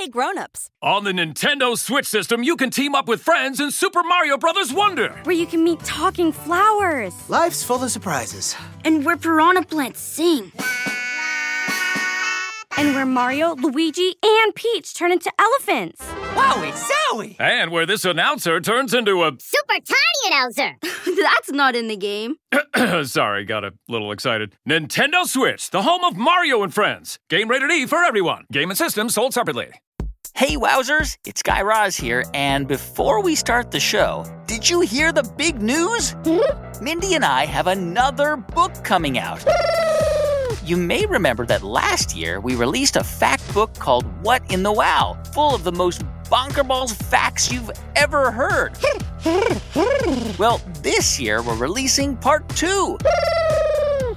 Hey grown-ups. On the Nintendo Switch system, you can team up with friends in Super Mario Bros. Wonder. Where you can meet talking flowers. Life's full of surprises. And where piranha plants sing. And where Mario, Luigi, and Peach turn into elephants. Wowie zowie! And where this announcer turns into a. Super tiny announcer! That's not in the game. Sorry, got a little excited. Nintendo Switch, the home of Mario and Friends. Game rated E for everyone. Game and system sold separately. Hey, Wowzers, it's Guy Raz here, and before we start the show, did you hear the big news? Mindy and I have another book coming out. You may remember that last year we released a fact book called What in the Wow, full of the most bonkerballs facts you've ever heard. well, this year we're releasing part two.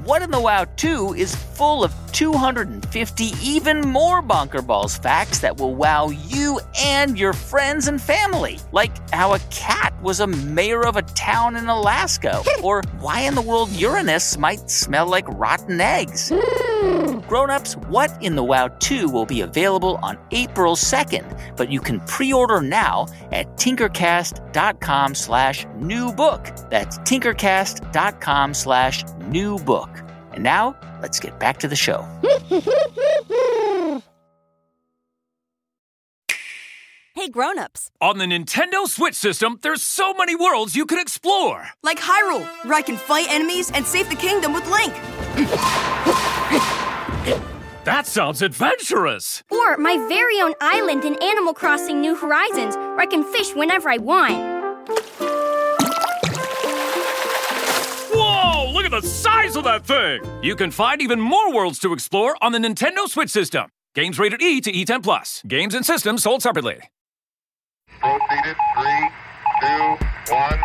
What in the Wow 2 is full of 250 even more bonkerballs facts that will wow you and your friends and family. Like how a cat was a mayor of a town in Alaska, or why in the world Uranus might smell like rotten eggs. Hmm. Grown-ups, What in the Wow 2 will be available on April 2nd, but you can pre-order now at tinkercast.com slash new book. That's tinkercast.com slash new book. And now, let's get back to the show. Hey grown-ups. On the Nintendo Switch system, there's so many worlds you can explore. Like Hyrule, where I can fight enemies and save the kingdom with Link. That sounds adventurous. Or my very own island in Animal Crossing New Horizons, where I can fish whenever I want. Size of that thing! You can find even more worlds to explore on the Nintendo Switch system. Games rated E to E10 plus. Games and systems sold separately. Proceeded. Three, two, one.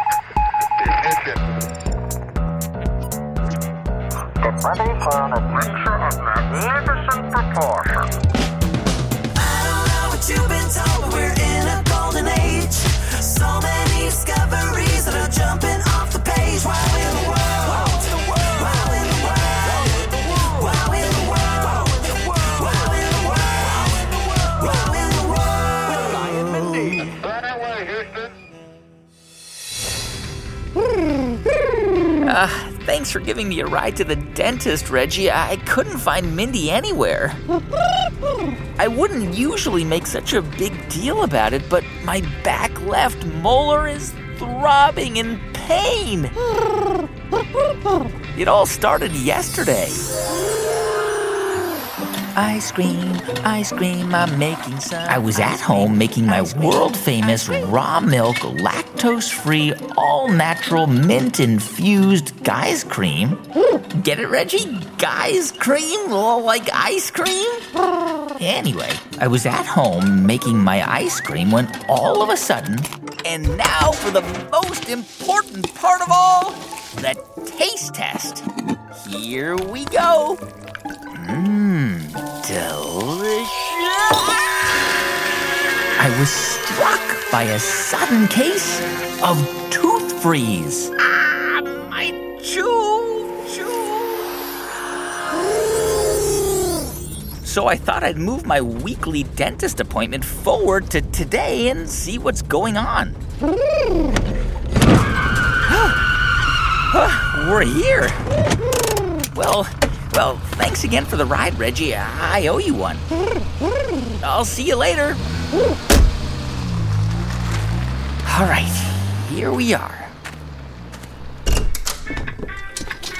Ignition. Get ready for an adventure of magnificent proportions. Uh, thanks for giving me a ride to the dentist, Reggie. I couldn't find Mindy anywhere. I wouldn't usually make such a big deal about it, but my back left molar is throbbing in pain. It all started yesterday. Ice cream, ice cream, I'm making some. I was at home making my world famous raw milk, lactose free, all natural, mint infused guy's cream. Get it, Reggie? Guy's cream? Like ice cream? Anyway, I was at home making my ice cream when all of a sudden, and now for the most important part of all the taste test. Here we go. Mmm, delicious. I was struck by a sudden case of tooth freeze. Ah, my chew, chew. So I thought I'd move my weekly dentist appointment forward to today and see what's going on. We're here. Well, well, thanks again for the ride, Reggie. I owe you one. I'll see you later. All right, here we are.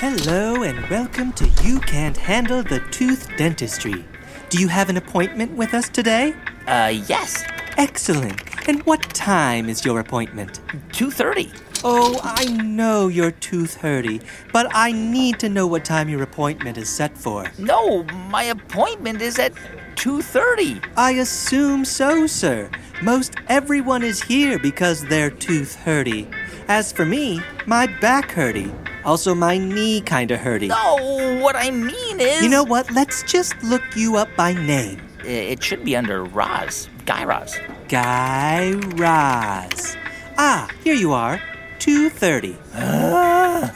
Hello and welcome to You Can't Handle the Tooth Dentistry. Do you have an appointment with us today? Uh, yes, Excellent. And what time is your appointment? 2:30. Oh, I know you're tooth hurty, but I need to know what time your appointment is set for. No, my appointment is at 2:30. I assume so, sir. Most everyone is here because they're tooth hurty. As for me, my back hurty. Also, my knee kinda hurty. No, what I mean is You know what? Let's just look you up by name. it should be under Roz, Guy Roz. Guy Raz. Ah, here you are. 2:30.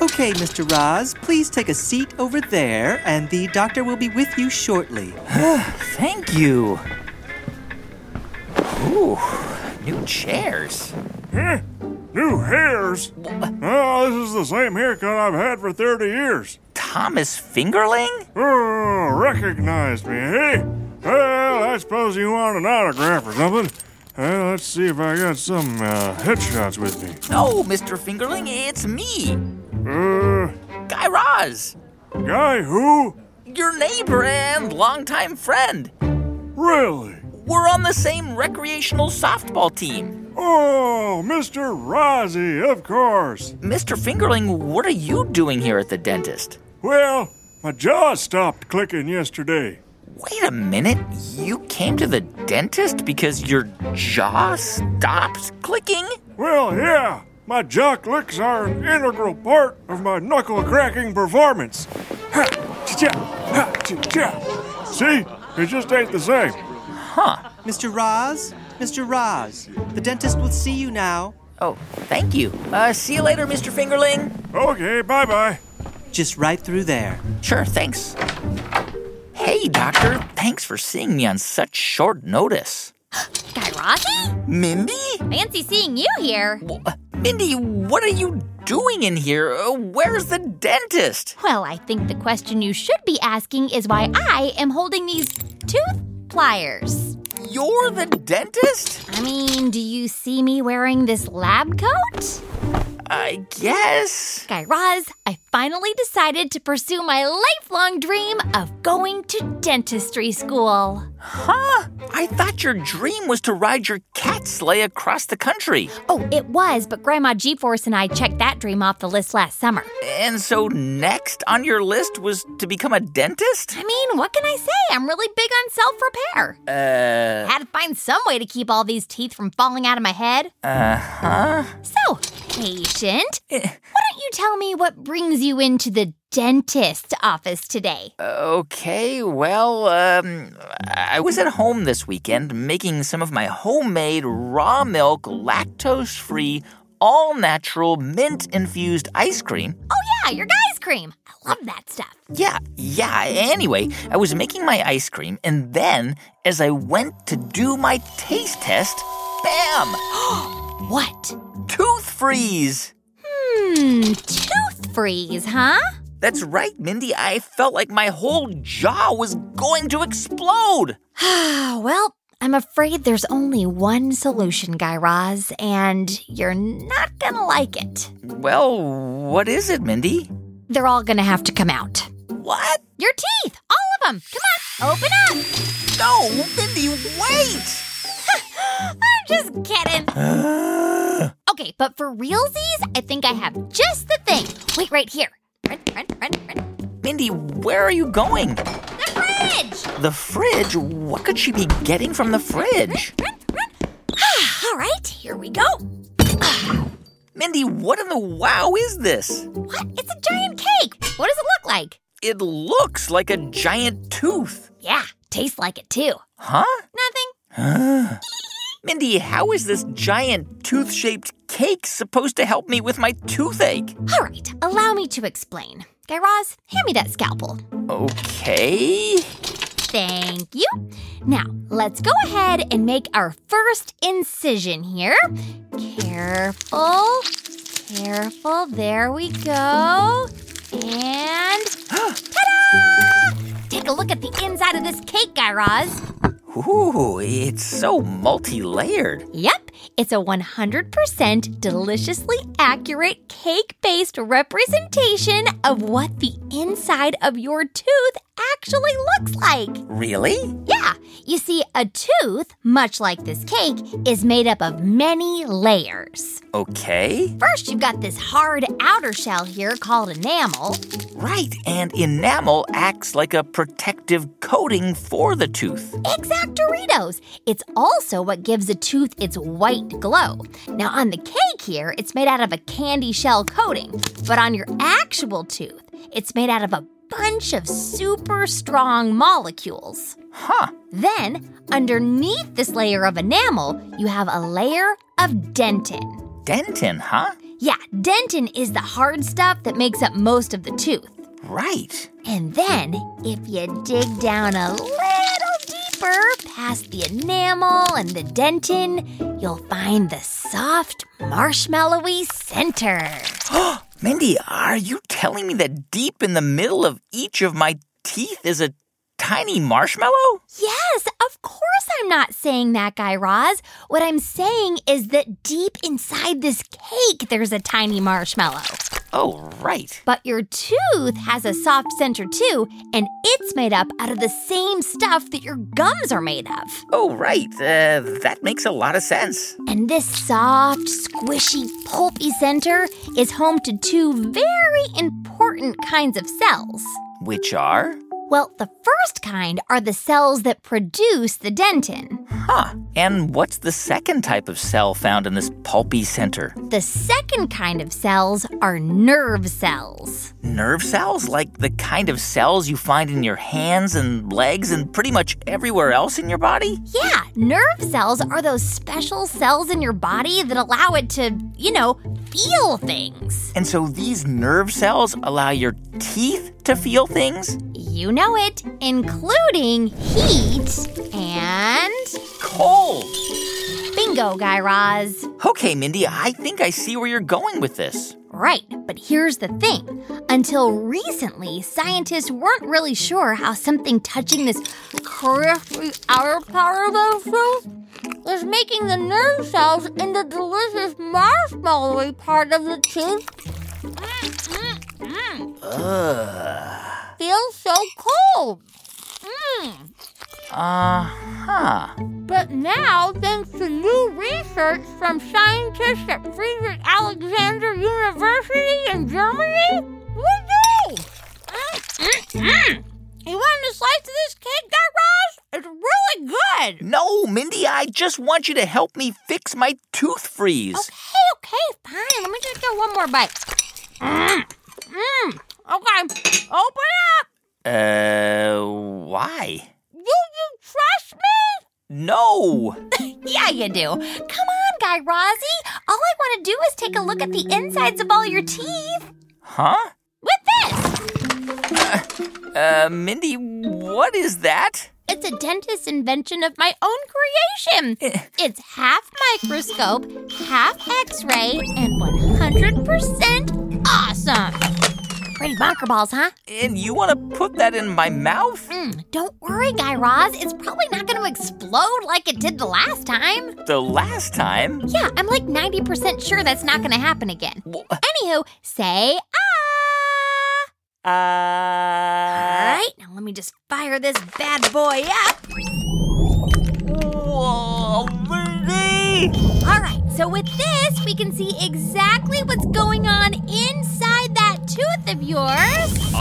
okay, Mr. Roz, please take a seat over there and the doctor will be with you shortly. Thank you. Ooh, new chairs. Huh? New hairs? Oh, this is the same haircut I've had for 30 years. Thomas Fingerling? Oh, recognized me, eh? Well, I suppose you want an autograph or something. Well, let's see if I got some uh, headshots with me. No, Mr. Fingerling, it's me, Uh, Guy Raz, guy who? your neighbor and longtime friend. Really? We're on the same recreational softball team. Oh, Mr. Rozzy, of course. Mr. Fingerling, what are you doing here at the dentist? Well, my jaw stopped clicking yesterday. Wait a minute, you came to the dentist because your jaw stopped clicking? Well, yeah, my jaw clicks are an integral part of my knuckle cracking performance. Ha, cha, ha, cha, cha. See, it just ain't the same. Huh. Mr. Roz? Mr. Roz, the dentist will see you now. Oh, thank you. Uh, see you later, Mr. Fingerling. Okay, bye bye. Just right through there. Sure, thanks. Hey, doctor, thanks for seeing me on such short notice. Guy Razzie? Mindy? Fancy seeing you here. Uh, Mindy, what are you doing in here? Uh, where's the dentist? Well, I think the question you should be asking is why I am holding these tooth pliers. You're the dentist? I mean, do you see me wearing this lab coat? I guess. Guy Raz, I finally decided to pursue my lifelong dream of going to dentistry school. Huh? I thought your dream was to ride your cat sleigh across the country. Oh, it was, but Grandma G Force and I checked that dream off the list last summer. And so next on your list was to become a dentist? I mean, what can I say? I'm really big on self repair. Uh, Had to find some way to keep all these teeth from falling out of my head. uh huh. So, patient, why don't you tell me what brings you into the dentist's office today? Okay, well, um, I was at home this weekend making some of my homemade raw milk, lactose free, all natural, mint infused ice cream. Oh, yeah, your guy's cream. I love that stuff. Yeah, yeah. Anyway, I was making my ice cream, and then as I went to do my taste test, bam! What? Tooth freeze! Hmm, tooth freeze, huh? That's hmm. right, Mindy. I felt like my whole jaw was going to explode. well, I'm afraid there's only one solution, Guy Raz, and you're not gonna like it. Well, what is it, Mindy? They're all gonna have to come out. What? Your teeth, all of them. Come on, open up. No, Mindy, wait! I'm just kidding. okay, but for realsies, I think I have just the thing. Wait right here. Run, run, run, run. Mindy, where are you going? The fridge! The fridge? What could she be getting from the fridge? Run, run. all right, here we go. Mindy, what in the wow is this? What? It's a giant cake. What does it look like? It looks like a giant tooth. Yeah, tastes like it too. Huh? Nothing. Mindy, how is this giant tooth shaped cake supposed to help me with my toothache? All right, allow me to explain. Guy Raz, hand me that scalpel. Okay. Thank you. Now, let's go ahead and make our first incision here. Careful, careful. There we go. And ta-da! Take a look at the inside of this cake, Guy Raz. Ooh, it's so multi layered. Yep, it's a 100% deliciously accurate cake based representation of what the inside of your tooth actually looks like. Really? Yeah, you see, a tooth, much like this cake, is made up of many layers. Okay. First, you've got this hard outer shell here called enamel. Right, and enamel acts like a protective coating for the tooth. Exactoritos. It's also what gives a tooth its white glow. Now, on the cake here, it's made out of a candy shell coating, but on your actual tooth, it's made out of a bunch of super strong molecules. Huh. Then, underneath this layer of enamel, you have a layer of dentin. Dentin, huh? Yeah, dentin is the hard stuff that makes up most of the tooth. Right. And then, if you dig down a little deeper, past the enamel and the dentin, you'll find the soft, marshmallowy center. Mindy, are you telling me that deep in the middle of each of my teeth is a tiny marshmallow? Yes, of course I'm not saying that, Guy Raz. What I'm saying is that deep inside this cake, there's a tiny marshmallow. Oh, right. But your tooth has a soft center too, and it's made up out of the same stuff that your gums are made of. Oh, right. Uh, that makes a lot of sense. And this soft, squishy, pulpy center is home to two very important kinds of cells. Which are? Well, the first kind are the cells that produce the dentin. Huh. And what's the second type of cell found in this pulpy center? The second kind of cells are nerve cells. Nerve cells? Like the kind of cells you find in your hands and legs and pretty much everywhere else in your body? Yeah, nerve cells are those special cells in your body that allow it to, you know, feel things. And so these nerve cells allow your teeth to feel things? You know it, including heat and. Cold. Bingo, Guy Raz. Okay, Mindy, I think I see where you're going with this. Right, but here's the thing. Until recently, scientists weren't really sure how something touching this crispy outer part of the tooth was making the nerve cells in the delicious marshmallowy part of the tooth Ugh. feels so cold. Mm. Uh huh. But now, thanks to new research from scientists at Friedrich Alexander University in Germany, we do! Mm-mm-mm. You want a slice of this cake, Guy Raz? It's really good. No, Mindy, I just want you to help me fix my tooth freeze. Okay, okay, fine. Let me just get one more bite. Mm. Mm. Okay, open up. Uh, why? You, you trust me? No. yeah, you do. Come on, Guy Razzie. All I want to do is take a look at the insides of all your teeth. Huh? With this. Uh, Mindy, what is that? It's a dentist's invention of my own creation. It's half microscope, half x ray, and 100% awesome. Pretty bonker balls, huh? And you want to put that in my mouth? Mm, don't worry, Guy Raz. It's probably not going to explode like it did the last time. The last time? Yeah, I'm like 90% sure that's not going to happen again. Well, Anywho, say ah. uh. All right, now let me just fire this bad boy up. Whoa! All right, so with this, we can see exactly what's going on inside that tooth of yours.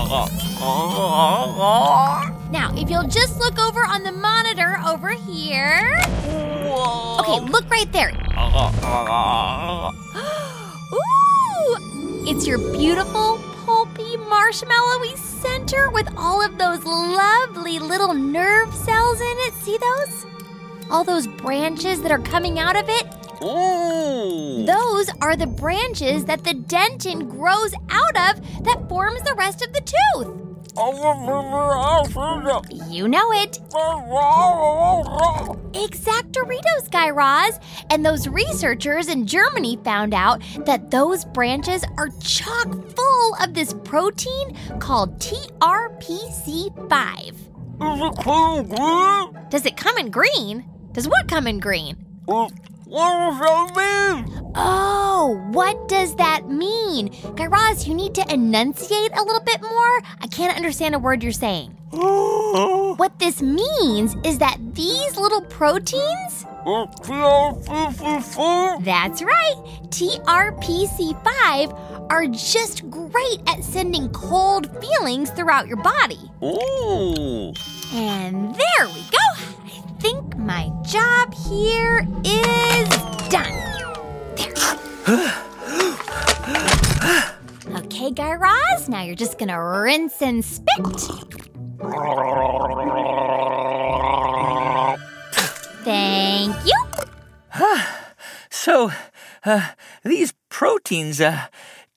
Now, if you'll just look over on the monitor over here. Okay, look right there. Ooh! It's your beautiful, pulpy, marshmallowy center with all of those lovely little nerve cells in it. See those? All those branches that are coming out of it? Ooh. Those are the branches that the dentin grows out of that forms the rest of the tooth. You know it. Exactoritos, Guy Raz. And those researchers in Germany found out that those branches are chock full of this protein called TRPC5. Does it come in green? Does what come in green? Oh, what does that mean? Guy Raz, you need to enunciate a little bit more. I can't understand a word you're saying. what this means is that these little proteins. That's right. TRPC5 are just great at sending cold feelings throughout your body. Ooh. And there we go. I think my job here is done. There. okay, Guy Raz, now you're just gonna rinse and spit. Thank you. So, uh, these proteins, uh,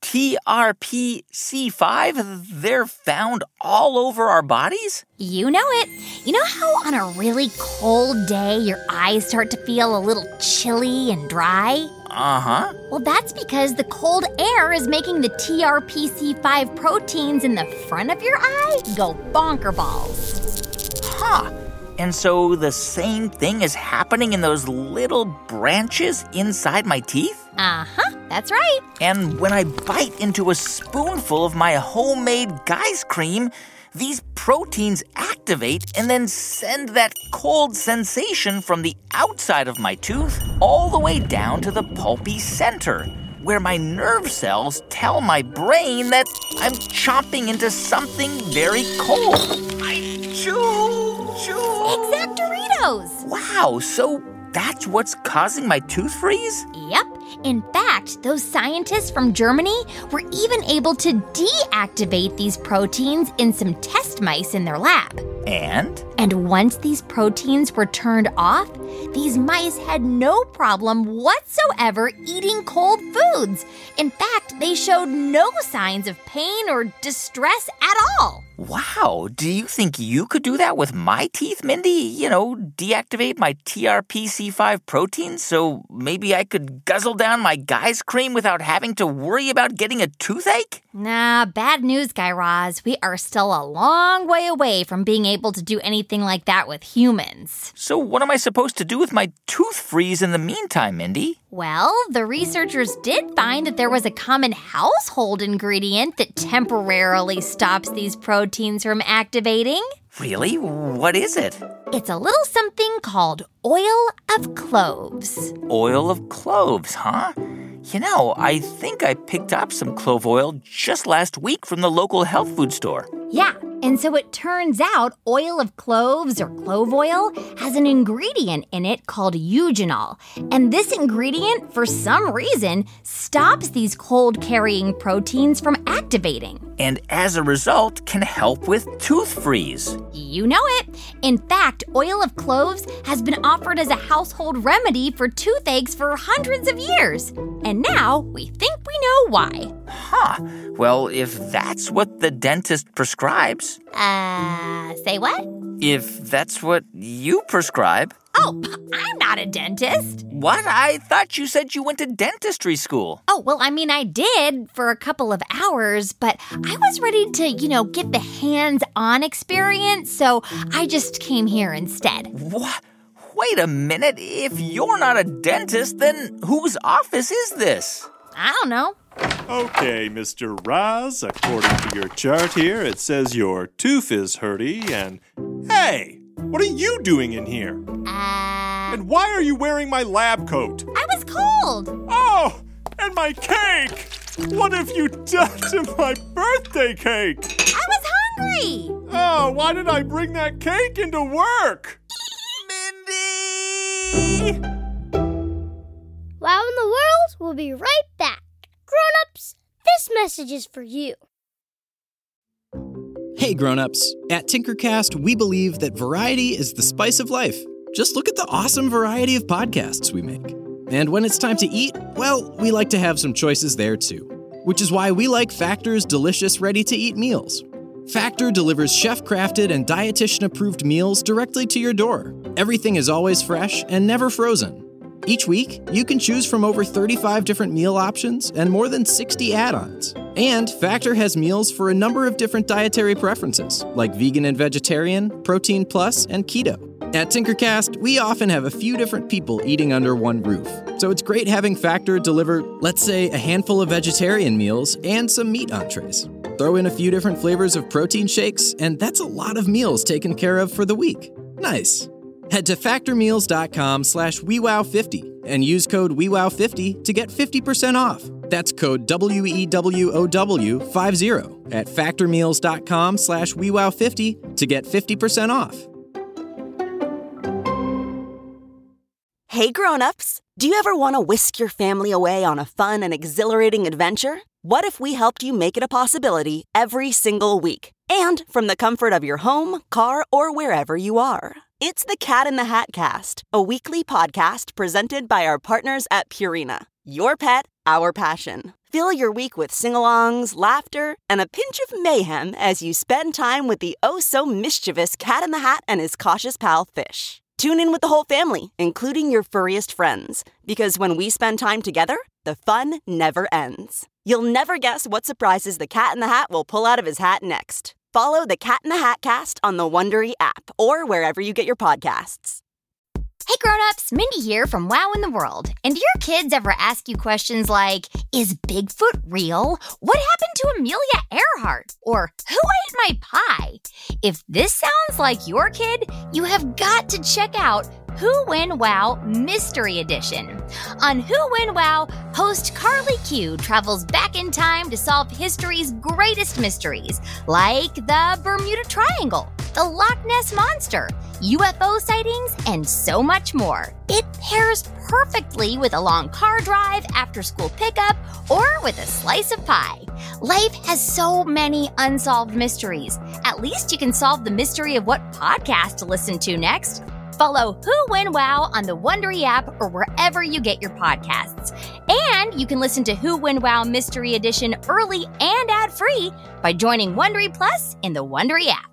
TRPC5, they're found all over our bodies? You know it. You know how on a really cold day your eyes start to feel a little chilly and dry? Uh huh. Well, that's because the cold air is making the TRPC5 proteins in the front of your eye go bonker balls. Huh. And so the same thing is happening in those little branches inside my teeth? Uh huh, that's right. And when I bite into a spoonful of my homemade guy's cream, these proteins activate and then send that cold sensation from the outside of my tooth all the way down to the pulpy center, where my nerve cells tell my brain that I'm chomping into something very cold. I chew, chew. Exact Doritos. Wow, so that's what's causing my tooth freeze? Yep. In fact, those scientists from Germany were even able to deactivate these proteins in some test mice in their lab. And? And once these proteins were turned off, these mice had no problem whatsoever eating cold foods. In fact, they showed no signs of pain or distress at all. Wow, do you think you could do that with my teeth, Mindy? You know, deactivate my TRPC5 proteins so maybe I could guzzle down my guy's cream without having to worry about getting a toothache? Nah, bad news, Guy Raz. We are still a long way away from being able to do anything like that with humans. So, what am I supposed to do with my tooth freeze in the meantime, Mindy? Well, the researchers did find that there was a common household ingredient that temporarily stops these proteins from activating. Really? What is it? It's a little something called oil of cloves. Oil of cloves, huh? You know, I think I picked up some clove oil just last week from the local health food store. Yeah, and so it turns out oil of cloves or clove oil has an ingredient in it called eugenol. And this ingredient, for some reason, stops these cold carrying proteins from activating. And as a result, can help with tooth freeze. You know it. In fact, oil of cloves has been offered as a household remedy for toothaches for hundreds of years. And now we think we know why. Huh. Well, if that's what the dentist prescribes. Uh, say what? If that's what you prescribe. Oh, I'm not a dentist. What? I thought you said you went to dentistry school. Oh, well, I mean, I did for a couple of hours, but I was ready to, you know, get the hands on experience, so I just came here instead. What? Wait a minute. If you're not a dentist, then whose office is this? I don't know. Okay, Mr. Raz, according to your chart here, it says your tooth is hurty and. Hey! What are you doing in here? Uh. And why are you wearing my lab coat? I was cold. Oh! And my cake! What have you done to my birthday cake? I was hungry. Oh, why did I bring that cake into work? Mindy! Wow in the World will be right back. Grown-ups, this message is for you. Hey grown-ups, at Tinkercast we believe that variety is the spice of life. Just look at the awesome variety of podcasts we make. And when it's time to eat, well, we like to have some choices there too. Which is why we like Factor's delicious ready-to-eat meals. Factor delivers chef-crafted and dietitian-approved meals directly to your door. Everything is always fresh and never frozen. Each week, you can choose from over 35 different meal options and more than 60 add ons. And Factor has meals for a number of different dietary preferences, like vegan and vegetarian, protein plus, and keto. At Tinkercast, we often have a few different people eating under one roof, so it's great having Factor deliver, let's say, a handful of vegetarian meals and some meat entrees. Throw in a few different flavors of protein shakes, and that's a lot of meals taken care of for the week. Nice. Head to factormeals.com slash WeWow50 and use code WeWow50 to get 50% off. That's code W-E-W-O-W-50 at factormeals.com slash WeWow50 to get 50% off. Hey grown-ups, do you ever want to whisk your family away on a fun and exhilarating adventure? What if we helped you make it a possibility every single week? And from the comfort of your home, car, or wherever you are. It's the Cat in the Hat Cast, a weekly podcast presented by our partners at Purina. Your pet, our passion. Fill your week with sing alongs, laughter, and a pinch of mayhem as you spend time with the oh so mischievous Cat in the Hat and his cautious pal Fish. Tune in with the whole family, including your furriest friends, because when we spend time together, the fun never ends. You'll never guess what surprises the Cat in the Hat will pull out of his hat next. Follow the Cat in the Hat cast on the Wondery app or wherever you get your podcasts. Hey grown-ups, Mindy here from Wow in the World. And do your kids ever ask you questions like, is Bigfoot real? What happened to Amelia Earhart? Or who ate my pie? If this sounds like your kid, you have got to check out Who When Wow Mystery Edition. On Who When Wow, host Carly Q travels back in time to solve history's greatest mysteries, like the Bermuda Triangle, the Loch Ness Monster, UFO sightings, and so much more. It pairs perfectly with a long car drive, after school pickup, or with a slice of pie. Life has so many unsolved mysteries. At least you can solve the mystery of what podcast to listen to next. Follow Who When Wow on the Wondery app or wherever you get your podcasts. And you can listen to Who When Wow Mystery Edition early and ad-free by joining Wondery Plus in the Wondery app.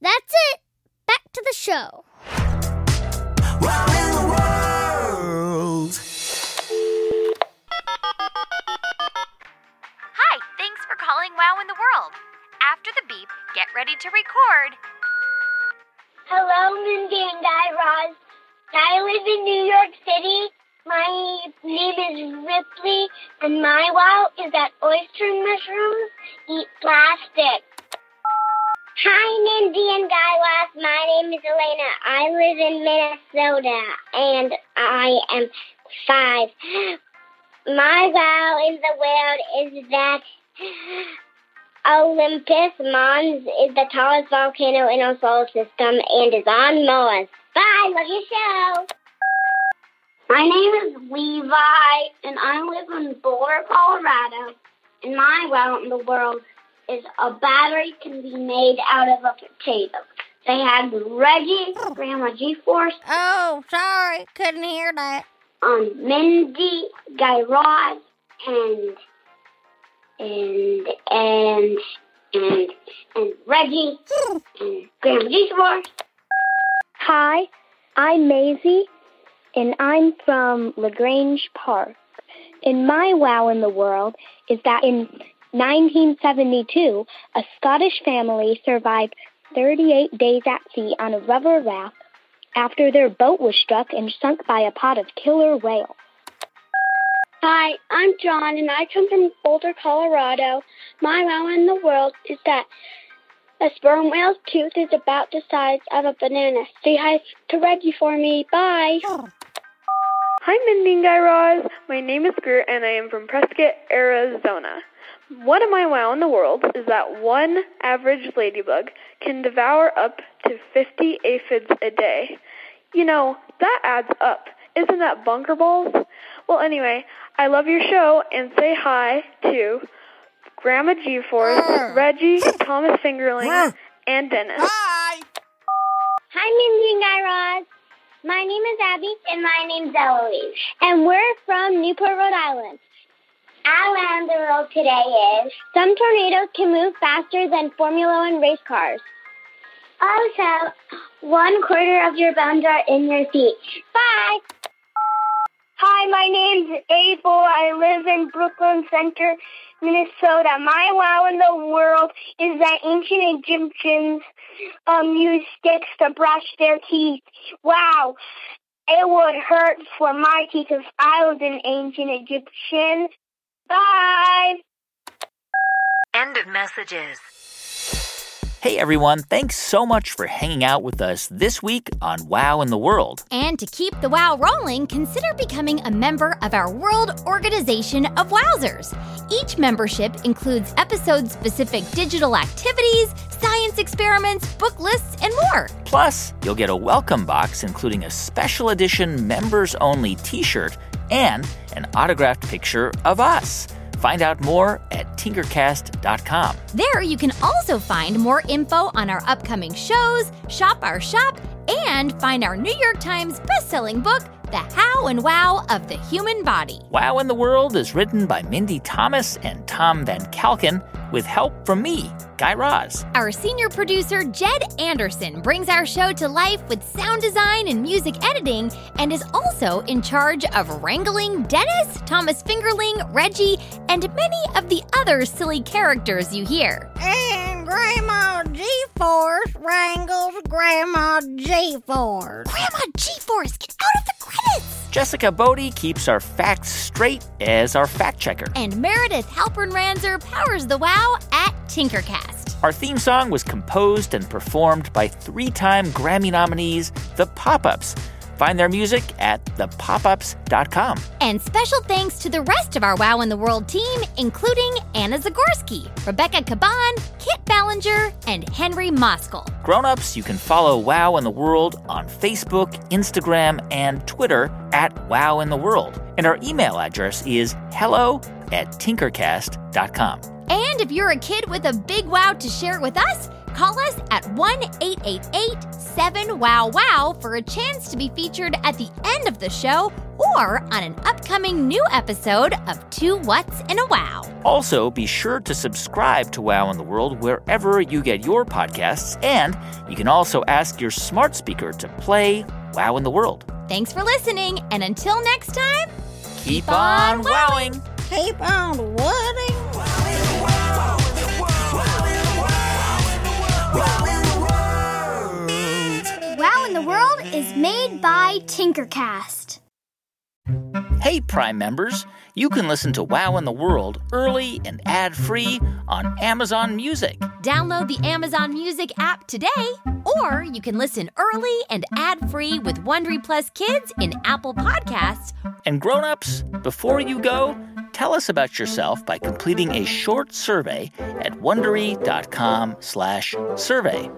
That's it. Back to the show. Wow in the world. Hi, thanks for calling Wow in the World. After the beep, get ready to record. Hello, Mindy and Guy Raz. I live in New York City. My name is Ripley, and my wow is that oyster mushrooms eat plastic. Hi, Mindy and Guy Raz. My name is Elena. I live in Minnesota, and I am five. My wow in the world is that Olympus Mons is the tallest volcano in our solar system and is on Mars. Bye, love your show. My name is Levi, and I live in Boulder, Colorado. And my wow in the world is a battery can be made out of a potato. They had Reggie, Grandma G-Force. Oh, sorry, couldn't hear that. Um, Mindy, Guy Raz, and and and and and Reggie and Grandma G-Force. Hi, I'm Maisie, and I'm from LaGrange Park. And my wow in the world is that in 1972, a Scottish family survived 38 days at sea on a rubber raft after their boat was struck and sunk by a pod of killer whales. Hi, I'm John, and I come from Boulder, Colorado. My wow in the world is that a sperm whale's tooth is about the size of a banana. Say hi to Reggie for me. Bye. Hi, Mindy and Guy Raz. My name is Gert, and I am from Prescott, Arizona. One of my wow in the world is that one average ladybug can devour up to 50 aphids a day. You know, that adds up. Isn't that bunker balls? Well, anyway, I love your show and say hi to Grandma G Force, Reggie, Thomas Fingerling, and Dennis. Hi, Hi, Mindy and Guy Raz. My name is Abby, and my name's Eloise. And we're from Newport, Rhode Island. Our wow in the world today is some tornadoes can move faster than Formula One race cars. Also, one quarter of your bones are in your feet. Bye. Hi, my name's Abel. I live in Brooklyn Center, Minnesota. My wow in the world is that ancient Egyptians um, used sticks to brush their teeth. Wow. It would hurt for my teeth if I was an ancient Egyptian. Bye. End of messages. Hey everyone, thanks so much for hanging out with us this week on Wow in the World. And to keep the wow rolling, consider becoming a member of our World Organization of Wowzers. Each membership includes episode specific digital activities, science experiments, book lists, and more. Plus, you'll get a welcome box including a special edition members only t shirt and an autographed picture of us. Find out more at tinkercast.com. There, you can also find more info on our upcoming shows, shop our shop, and find our New York Times bestselling book, the how and wow of the human body. Wow in the World is written by Mindy Thomas and Tom Van Kalken with help from me, Guy Raz. Our senior producer, Jed Anderson, brings our show to life with sound design and music editing and is also in charge of wrangling Dennis, Thomas Fingerling, Reggie, and many of the other silly characters you hear. And Grandma G-Force wrangles Grandma G-Force. Grandma G-Force, get out of the credits! Jessica Bodie keeps our facts straight as our fact checker. And Meredith Halpern Ranzer powers the wow at Tinkercast. Our theme song was composed and performed by three time Grammy nominees, The Pop Ups. Find their music at thepopups.com. And special thanks to the rest of our Wow in the World team, including Anna Zagorski, Rebecca Caban, Kit Ballinger, and Henry Moskal. Grown-ups, you can follow Wow in the World on Facebook, Instagram, and Twitter at Wow in the World. And our email address is hello at tinkercast.com. And if you're a kid with a big wow to share with us, call us at 1 888 7 Wow Wow for a chance to be featured at the end of the show or on an upcoming new episode of Two Whats and a Wow. Also, be sure to subscribe to Wow in the World wherever you get your podcasts, and you can also ask your smart speaker to play Wow in the World. Thanks for listening, and until next time, keep, on wowing. Keep on whatting. Wow in the World is made by Tinkercast. Hey, Prime members, you can listen to Wow in the World early and ad free on Amazon Music. Download the Amazon Music app today, or you can listen early and ad free with Wondery Plus Kids in Apple Podcasts. And grown ups, before you go, tell us about yourself by completing a short survey at wondery.com/survey.